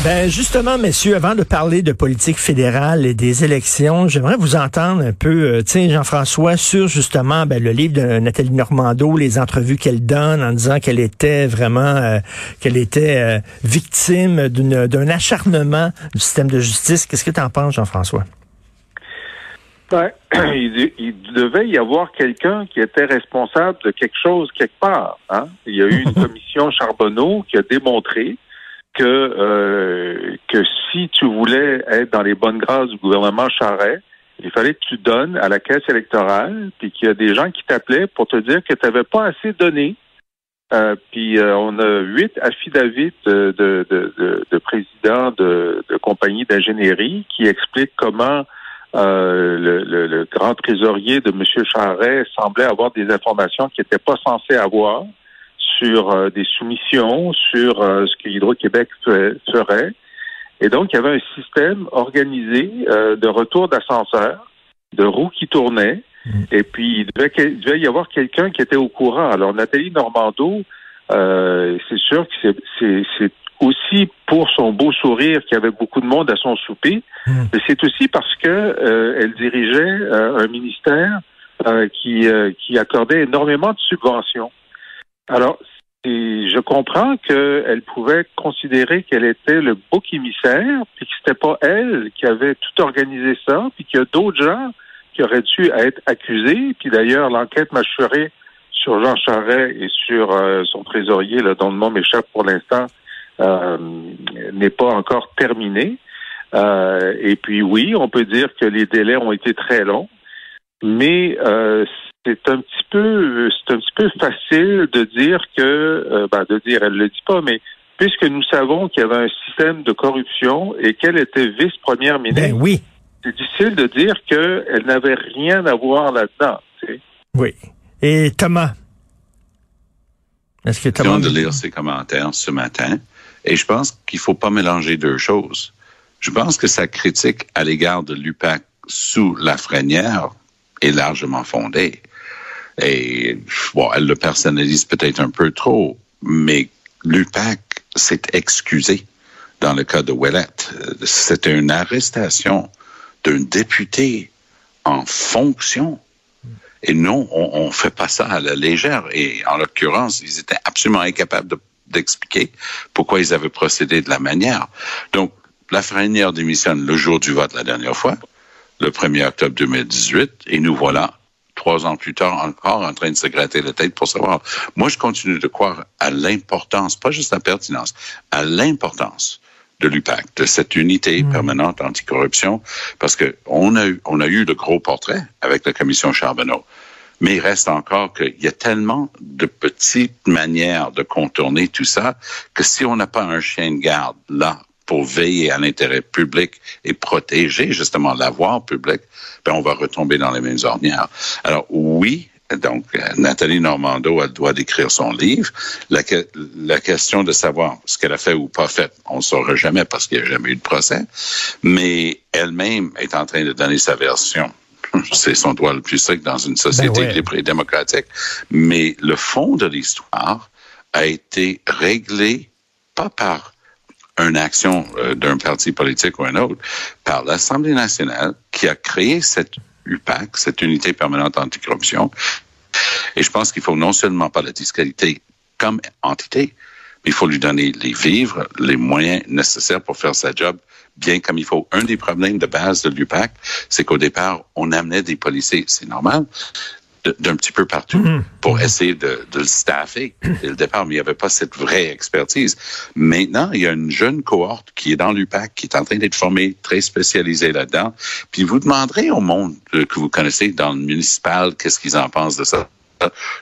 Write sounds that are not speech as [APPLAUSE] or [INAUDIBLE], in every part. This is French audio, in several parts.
Ben justement, messieurs, avant de parler de politique fédérale et des élections, j'aimerais vous entendre un peu, euh, tiens, Jean-François, sur justement ben, le livre de Nathalie Normando, les entrevues qu'elle donne en disant qu'elle était vraiment, euh, qu'elle était euh, victime d'un acharnement du système de justice. Qu'est-ce que tu en penses, Jean-François? Ben, [CLEARS THROAT] il, il devait y avoir quelqu'un qui était responsable de quelque chose quelque part. Hein? Il y a eu une [LAUGHS] commission Charbonneau qui a démontré que euh, que si tu voulais être dans les bonnes grâces du gouvernement Charret, il fallait que tu donnes à la caisse électorale, puis qu'il y a des gens qui t'appelaient pour te dire que tu n'avais pas assez donné. Euh, puis euh, on a huit affidavits de, de, de, de présidents de, de compagnies d'ingénierie qui expliquent comment euh, le, le, le, grand trésorier de M. Charret semblait avoir des informations qu'il n'était pas censé avoir sur euh, des soumissions, sur euh, ce que Hydro-Québec ferait. Et donc, il y avait un système organisé euh, de retour d'ascenseur, de roues qui tournaient, mm. et puis il devait, il devait y avoir quelqu'un qui était au courant. Alors, Nathalie Normando, c'est sûr que c'est aussi pour son beau sourire qu'il y avait beaucoup de monde à son souper, mm. mais c'est aussi parce que elle dirigeait un ministère qui, qui accordait énormément de subventions. Alors, je comprends qu'elle pouvait considérer qu'elle était le bouc émissaire, puis que c'était pas elle qui avait tout organisé ça, puis qu'il y a d'autres gens qui auraient dû être accusés. Puis d'ailleurs, l'enquête mâchurée sur Jean Charest et sur euh, son trésorier, là, dont le nom m'échappe pour l'instant, euh, n'est pas encore terminée. Euh, et puis oui, on peut dire que les délais ont été très longs, mais c'est un petit peu c'est un petit peu facile de dire que euh, ben, de dire elle le dit pas mais puisque nous savons qu'il y avait un système de corruption et qu'elle était vice-première ministre ben oui. c'est difficile de dire qu'elle n'avait rien à voir là-dedans oui. Et Thomas? Est-ce que Thomas de lire ses commentaires ce matin et je pense qu'il faut pas mélanger deux choses. Je pense que sa critique à l'égard de l'UPAC sous la frénière est largement fondée. Et bon, elle le personnalise peut-être un peu trop, mais l'UPAC s'est excusé dans le cas de Ouellette. C'était une arrestation d'un député en fonction. Et non, on, ne fait pas ça à la légère. Et en l'occurrence, ils étaient absolument incapables d'expliquer pourquoi ils avaient procédé de la manière. Donc, la Frénière démissionne le jour du vote la dernière fois, le 1er octobre 2018, et nous voilà trois ans plus tard, encore en train de se gratter la tête pour savoir. Moi, je continue de croire à l'importance, pas juste à la pertinence, à l'importance de l'UPAC, de cette unité mmh. permanente anticorruption, parce que on a eu, on a eu le gros portrait avec la commission Charbonneau. Mais il reste encore qu'il y a tellement de petites manières de contourner tout ça que si on n'a pas un chien de garde là pour veiller à l'intérêt public et protéger justement l'avoir public, ben on va retomber dans les mêmes ornières. Alors oui, donc, Nathalie Normando, elle doit décrire son livre. La, la question de savoir ce qu'elle a fait ou pas fait, on ne saura jamais parce qu'il n'y a jamais eu de procès. Mais elle-même est en train de donner sa version. [LAUGHS] C'est son droit le plus strict dans une société ben libre et démocratique. Mais le fond de l'histoire a été réglé pas par une action euh, d'un parti politique ou un autre par l'Assemblée nationale qui a créé cette UPAC, cette unité permanente anticorruption. Et je pense qu'il faut non seulement pas la disqualité comme entité, il faut lui donner les vivres, les moyens nécessaires pour faire sa job bien comme il faut. Un des problèmes de base de l'UPAC, c'est qu'au départ, on amenait des policiers, c'est normal, d'un petit peu partout mm-hmm. pour essayer de, de le staffer dès le départ, mais il n'y avait pas cette vraie expertise. Maintenant, il y a une jeune cohorte qui est dans l'UPAC, qui est en train d'être formée, très spécialisée là-dedans. Puis vous demanderez au monde que vous connaissez dans le municipal, qu'est-ce qu'ils en pensent de ça.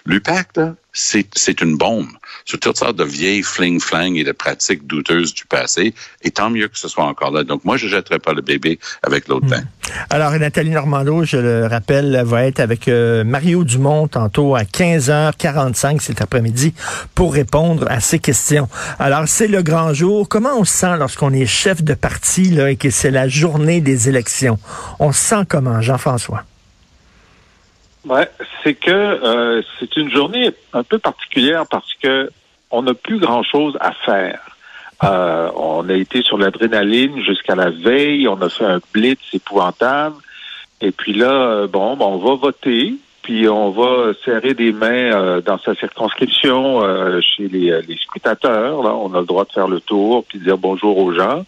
L'UPAC, c'est une bombe sur toutes sortes de vieilles fling-flang et de pratiques douteuses du passé. Et tant mieux que ce soit encore là. Donc, moi, je ne jetterai pas le bébé avec l'autre bain. Hmm. Alors, Nathalie Normando, je le rappelle, va être avec euh, Mario Dumont tantôt à 15h45 cet après-midi pour répondre à ces questions. Alors, c'est le grand jour. Comment on se sent lorsqu'on est chef de parti là, et que c'est la journée des élections? On se sent comment, Jean-François? Ouais, c'est que euh, c'est une journée un peu particulière parce que on n'a plus grand chose à faire. Euh, on a été sur l'adrénaline jusqu'à la veille, on a fait un blitz épouvantable, et puis là, euh, bon, on va voter, puis on va serrer des mains dans sa circonscription chez les, les scrutateurs. Là, on a le droit de faire le tour puis dire bonjour aux gens.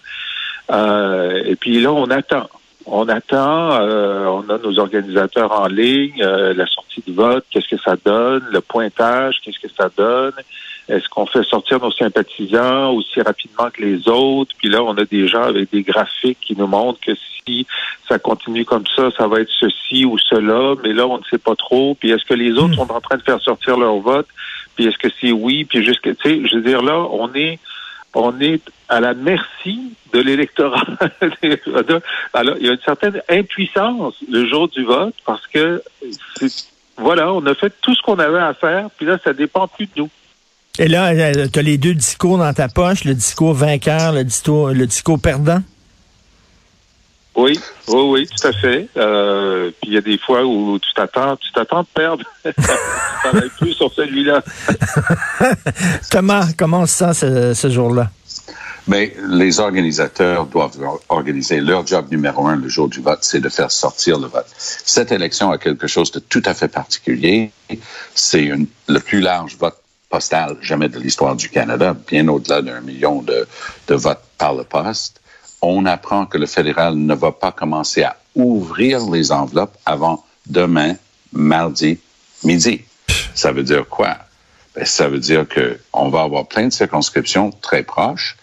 et puis là, on attend. On attend, euh, on a nos organisateurs en ligne, euh, la sortie de vote, qu'est-ce que ça donne, le pointage, qu'est-ce que ça donne. Est-ce qu'on fait sortir nos sympathisants aussi rapidement que les autres? Puis là, on a des gens avec des graphiques qui nous montrent que si ça continue comme ça, ça va être ceci ou cela, mais là, on ne sait pas trop. Puis est-ce que les autres hmm. sont en train de faire sortir leur vote? Puis est-ce que c'est oui? Puis jusqu'à, tu sais, je veux dire, là, on est on est à la merci de l'électorat. [LAUGHS] Alors, il y a une certaine impuissance le jour du vote parce que voilà, on a fait tout ce qu'on avait à faire, puis là, ça dépend plus de nous. Et là, euh, tu as les deux discours dans ta poche, le discours vainqueur, le discours, le discours perdant? Oui, oui, oui, tout à fait. Euh, puis il y a des fois où tu t'attends, tu t'attends de perdre. [LAUGHS] tu travailles plus sur celui-là. [LAUGHS] Thomas, comment on se sent ce, jour-là? Mais les organisateurs doivent organiser leur job numéro un le jour du vote, c'est de faire sortir le vote. Cette élection a quelque chose de tout à fait particulier. C'est le plus large vote postal jamais de l'histoire du Canada, bien au-delà d'un million de, de votes par le poste on apprend que le fédéral ne va pas commencer à ouvrir les enveloppes avant demain, mardi, midi. Ça veut dire quoi? Ben, ça veut dire qu'on va avoir plein de circonscriptions très proches,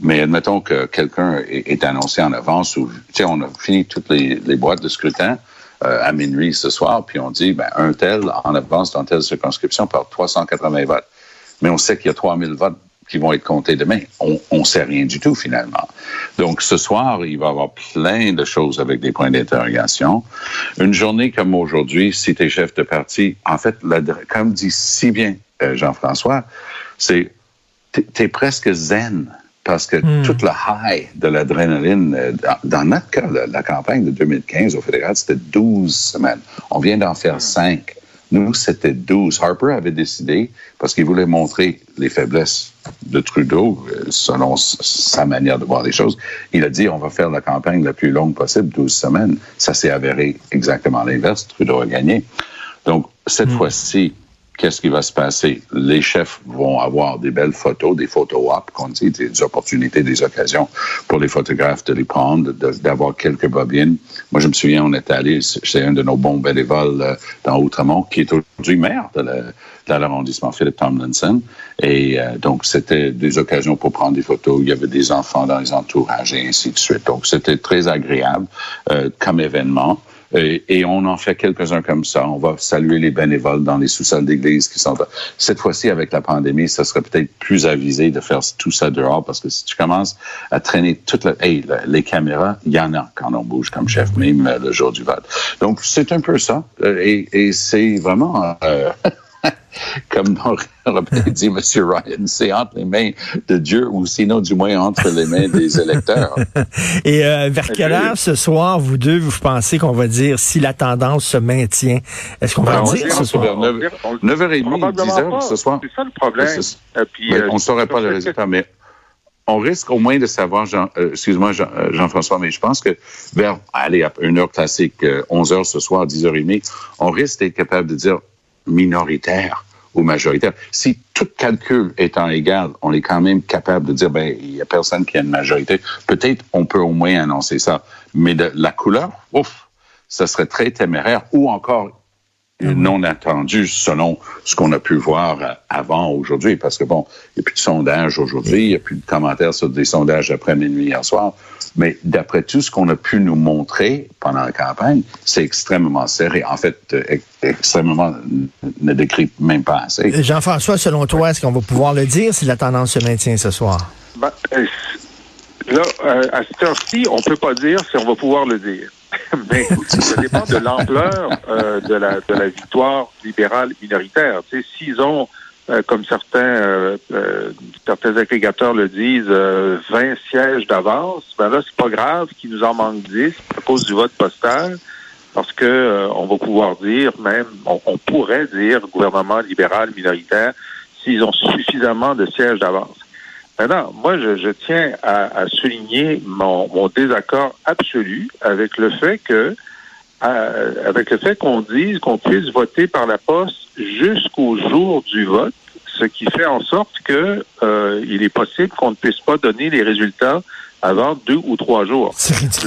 mais admettons que quelqu'un est, annoncé en avance ou, tu sais, on a fini toutes les, boîtes de scrutin euh, à minuit ce soir, puis on dit, ben, un tel en avance dans telle circonscription par 380 votes. Mais on sait qu'il y a 3000 votes qui vont être comptés demain. On ne sait rien du tout finalement. Donc ce soir, il va y avoir plein de choses avec des points d'interrogation. Une journée comme aujourd'hui, si tu es chef de parti, en fait, comme dit si bien euh, Jean-François, c'est tu es presque zen parce que hmm. toute le high de l'adrénaline, euh, dans, notre cas, la, campagne de 2015 au fédéral, c'était 12 semaines. On vient d'en faire 5. Nous, c'était 12. Harper avait décidé, parce qu'il voulait montrer les faiblesses de Trudeau, euh, selon sa manière de voir les choses, il a dit on va faire la campagne la plus longue possible, 12 semaines. Ça s'est avéré exactement l'inverse. Trudeau a gagné. Donc, cette hmm. fois-ci, qu'est-ce qui va se passer? Les chefs vont avoir des belles photos, des photos op, qu'on dit, des opportunités, des occasions pour les photographes de les prendre, d'avoir quelques bobines. Moi, je me souviens, on est allé, c'est un de nos bons bénévoles euh, dans Outremont, qui est aujourd'hui maire de l'arrondissement, Philippe Tomlinson. Et euh, donc, c'était des occasions pour prendre des photos. Il y avait des enfants dans les entourages et ainsi de suite. Donc, c'était très agréable euh, comme événement. Et, on en fait quelques-uns comme ça. On va saluer les bénévoles dans les sous-sols d'église qui sont. Cette fois-ci, avec la pandémie, ça serait peut-être plus avisé de faire tout ça dehors parce que si tu commences à traîner toute la, hey, les caméras, il y en a quand on bouge comme chef, même euh, le jour du vote. Donc c'est un peu ça. Euh, et, et c'est vraiment. Euh, [LAUGHS] [LAUGHS] comme aurait [LAUGHS] dit M. Ryan, c'est entre les mains de Dieu ou sinon du moins entre les mains des [LAUGHS] électeurs. Et euh, vers quelle heure ce soir, vous deux, vous pensez qu'on va dire si la tendance se maintient? Est-ce qu'on va ben, dire ce soir? 9, h 30 10h ce soir. C'est ça le problème. Euh, on ne saurait pas le résultat, mais on risque au moins de savoir, Jean, euh, excuse-moi Jean-François, mais je pense que vers, allez, à une heure classique, 11 h ce soir, 10 h 30 on risque d'être capable de dire minoritaire ou majoritaire. Si tout calcul étant égal, on est quand même capable de dire, ben, il y a personne qui a une majorité. Peut-être on peut au moins annoncer ça. Mais de la couleur, ouf, ça serait très téméraire. Ou encore, non attendu selon ce qu'on a pu voir euh, avant aujourd'hui. Parce que bon, il n'y a plus de sondages aujourd'hui, il n'y a plus de commentaires sur des sondages après minuit hier soir. Mais d'après tout ce qu'on a pu nous montrer pendant la campagne, c'est extrêmement serré. En fait, euh, extrêmement ne décrit même pas assez. Euh, Jean-François, selon toi, est-ce qu'on va pouvoir le dire si la tendance se maintient ce soir? Ben, là, à cette heure-ci, on ne peut pas dire si on va pouvoir le dire. [LAUGHS] Mais ça dépend de l'ampleur euh, de, la, de la victoire libérale minoritaire. Tu sais, s'ils ont, euh, comme certains, euh, certains agrégateurs le disent, 20 sièges d'avance, ben là, c'est pas grave qu'il nous en manque 10 à cause du vote postal, parce que on va pouvoir dire, même, on pourrait dire, gouvernement libéral minoritaire, s'ils ont suffisamment de sièges d'avance. Maintenant, moi, je, tiens à, souligner mon, désaccord absolu avec le fait que, avec le fait qu'on dise qu'on puisse voter par la poste jusqu'au jour du vote, ce qui fait en sorte que euh, il est possible qu'on ne puisse pas donner les résultats avant deux ou trois jours.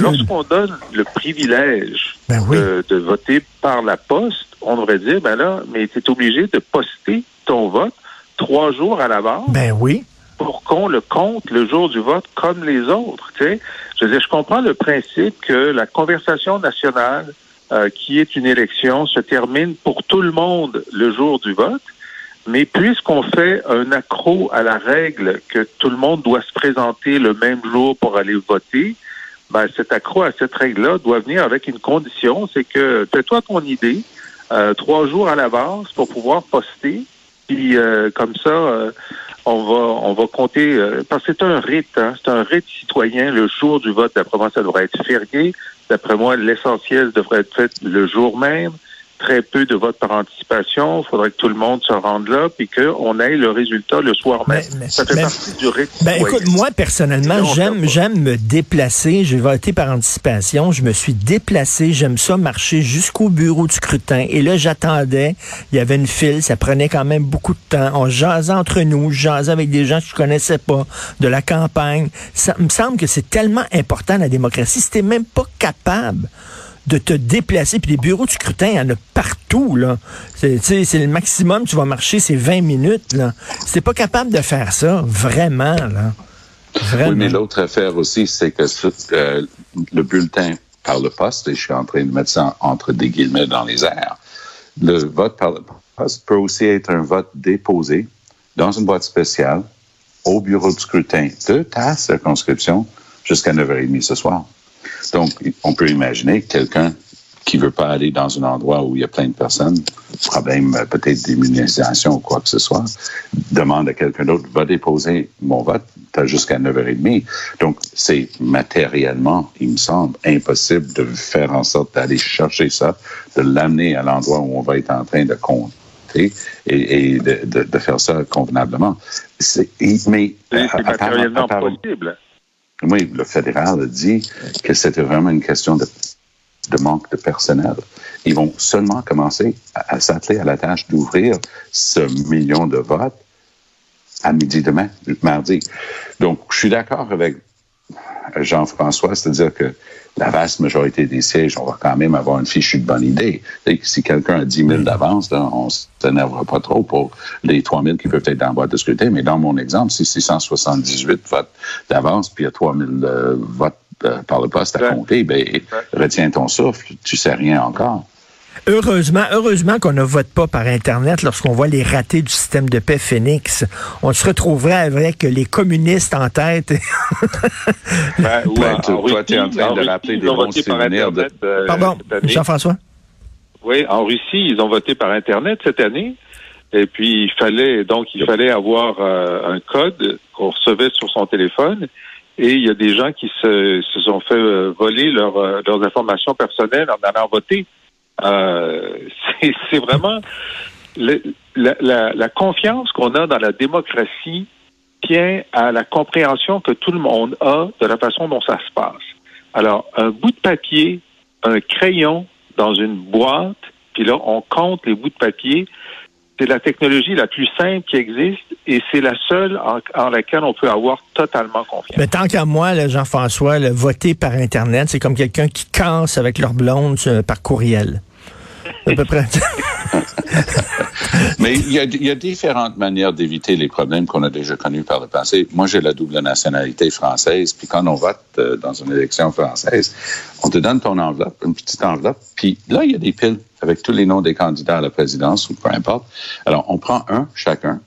Lorsqu'on donne le privilège ben de, de, voter par la poste, on devrait dire, ben là, mais tu es obligé de poster ton vote trois jours à l'avance. Ben oui pour qu'on le compte le jour du vote comme les autres. Tu sais? Je veux je comprends le principe que la conversation nationale, euh, qui est une élection, se termine pour tout le monde le jour du vote. Mais puisqu'on fait un accro à la règle que tout le monde doit se présenter le même jour pour aller voter, ben, cet accro à cette règle-là doit venir avec une condition, c'est que fais-toi ton idée euh, trois jours à l'avance pour pouvoir poster. Puis euh, comme ça, on va on va compter euh, parce que c'est un rite, hein, c'est un rite citoyen. Le jour du vote, d'après moi, ça devrait être férié. D'après moi, l'essentiel devrait être fait le jour même très peu de votes par anticipation. Il faudrait que tout le monde se rende là, puis qu'on ait le résultat le soir même. ça fait partie du rythme. Ben, écoute, moi, personnellement, j'aime, j'aime me déplacer. J'ai voté par anticipation. Je me suis déplacé. J'aime ça marcher jusqu'au bureau du scrutin. Et là, j'attendais. Il y avait une file. Ça prenait quand même beaucoup de temps. On jasait entre nous. Je jasais avec des gens que je connaissais pas, de la campagne. Ça me semble que c'est tellement important, la démocratie. Si t'es même pas capable de te déplacer. Puis les bureaux de scrutin, il y en a partout. là. C'est le maximum, tu vas marcher, c'est 20 minutes. Là. Si pas capable de faire ça, vraiment, là. Oui, mais l'autre affaire aussi, c'est que euh, le bulletin par le poste, et je suis en train de mettre ça entre des guillemets dans les airs, le vote par le poste peut aussi être un vote déposé dans une boîte spéciale au bureau de scrutin de ta circonscription jusqu'à 9h30 ce soir. Donc, on peut imaginer quelqu'un qui veut pas aller dans un endroit où il y a plein de personnes, problème euh, peut-être d'immunisation ou quoi que ce soit, demande à quelqu'un d'autre, va déposer mon vote, tu as jusqu'à 9h30. Donc, c'est matériellement, il me semble, impossible de faire en sorte d'aller chercher ça, de l'amener à l'endroit où on va être en train de compter et, de, faire ça convenablement. C'est, mais, c'est matériellement possible. Oui, le fédéral a dit que c'était vraiment une question de, de, manque de personnel. Ils vont seulement commencer à, s'atteler à la tâche d'ouvrir ce million de votes à midi demain, mardi. Donc, je suis d'accord avec Jean-François, c'est-à-dire que la vaste majorité des sièges, on va quand même avoir une fichue de bonne idée. si quelqu'un a 10 000 d'avance, on ne s'énervera pas trop pour les 3 000 qui peuvent être dans la boîte de scrutin. Mais dans mon exemple, si c'est 178 votes d'avance, puis il y a 3 000 euh, votes euh, par le poste à compter, ben, retiens ton souffle, tu sais rien encore. Heureusement, heureusement qu'on ne vote pas par Internet lorsqu'on voit les ratés du système de paix Phoenix. On se retrouverait avec les communistes en tête. [LAUGHS] ben, toi, tu es en train de rappeler des bons souvenirs de... Euh, Pardon, Jean-François? Oui, en Russie, ils ont voté par Internet cette année. Et puis, il fallait, donc, il fallait avoir euh, un code qu'on recevait sur son téléphone. Et il y a des gens qui se, se sont fait euh, voler leur, leurs informations personnelles en allant voter. Euh, c'est vraiment la, confiance qu'on a dans la démocratie tient à la compréhension que tout le monde a de la façon dont ça se passe. Alors, un bout de papier, un crayon dans une boîte, puis là, on compte les bouts de papier. C'est la technologie la plus simple qui existe et c'est la seule en, laquelle on peut avoir totalement confiance. Mais tant qu'à moi, Jean-François, voter par Internet, c'est comme quelqu'un qui casse avec leur blonde par courriel. À peu près. [LAUGHS] Mais il y, a, différentes manières d'éviter les problèmes qu'on a déjà connus par le passé. Moi, j'ai la double nationalité française, puis quand on vote euh, dans une élection française, on te donne ton enveloppe, une petite enveloppe, puis là, il y a des piles avec tous les noms des candidats à la présidence ou peu importe. Alors, on prend un chacun,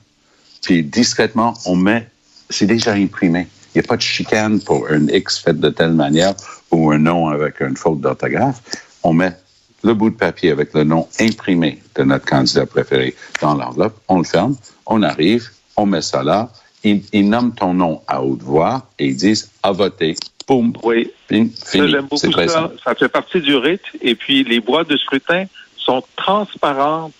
puis discrètement, on met, c'est déjà imprimé. Il n'y a pas de chicane pour un X fait de telle manière ou un nom avec une faute d'orthographe. On met le bout de papier avec le nom imprimé de notre candidat préféré dans l'enveloppe, on le ferme, on arrive, on met ça là, ils, nomment ton nom à haute voix et ils disent à voter. Boum. Oui. fini. J'aime beaucoup ça. Ça fait partie du rite. Et puis, les boîtes de scrutin sont transparentes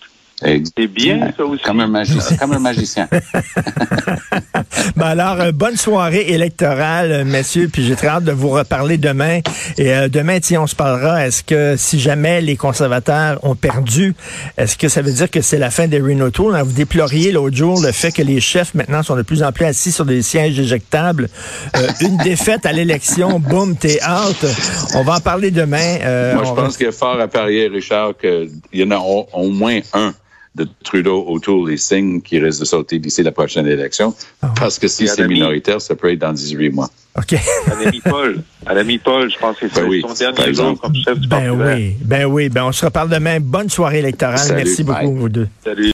c'est bien, ça aussi. Comme un magicien. [LAUGHS] comme un magicien. [LAUGHS] ben alors, euh, bonne soirée électorale, euh, messieurs, puis j'ai très hâte de vous reparler demain. Et euh, demain, si on se parlera, est-ce que si jamais les conservateurs ont perdu, est-ce que ça veut dire que c'est la fin des Renault Tour? Vous déploriez l'autre jour le fait que les chefs maintenant sont de plus en plus assis sur des sièges éjectables. une défaite à l'élection, boum, t'es out. On va en parler demain. Moi, je pense qu'il y a fort à parier, Richard, qu'il y en a au moins un de Trudeau autour des signes qui risquent de sauter d'ici la prochaine élection. Ah Parce que si c'est minoritaire, ça peut être dans 18 mois. OK. à l'ami Paul, à l'ami Paul, je pense que c'est ben son dernier jour comme chef du ben oui, ben oui, ben on se reparle demain. Bonne soirée électorale. Merci beaucoup, vous deux. Salut.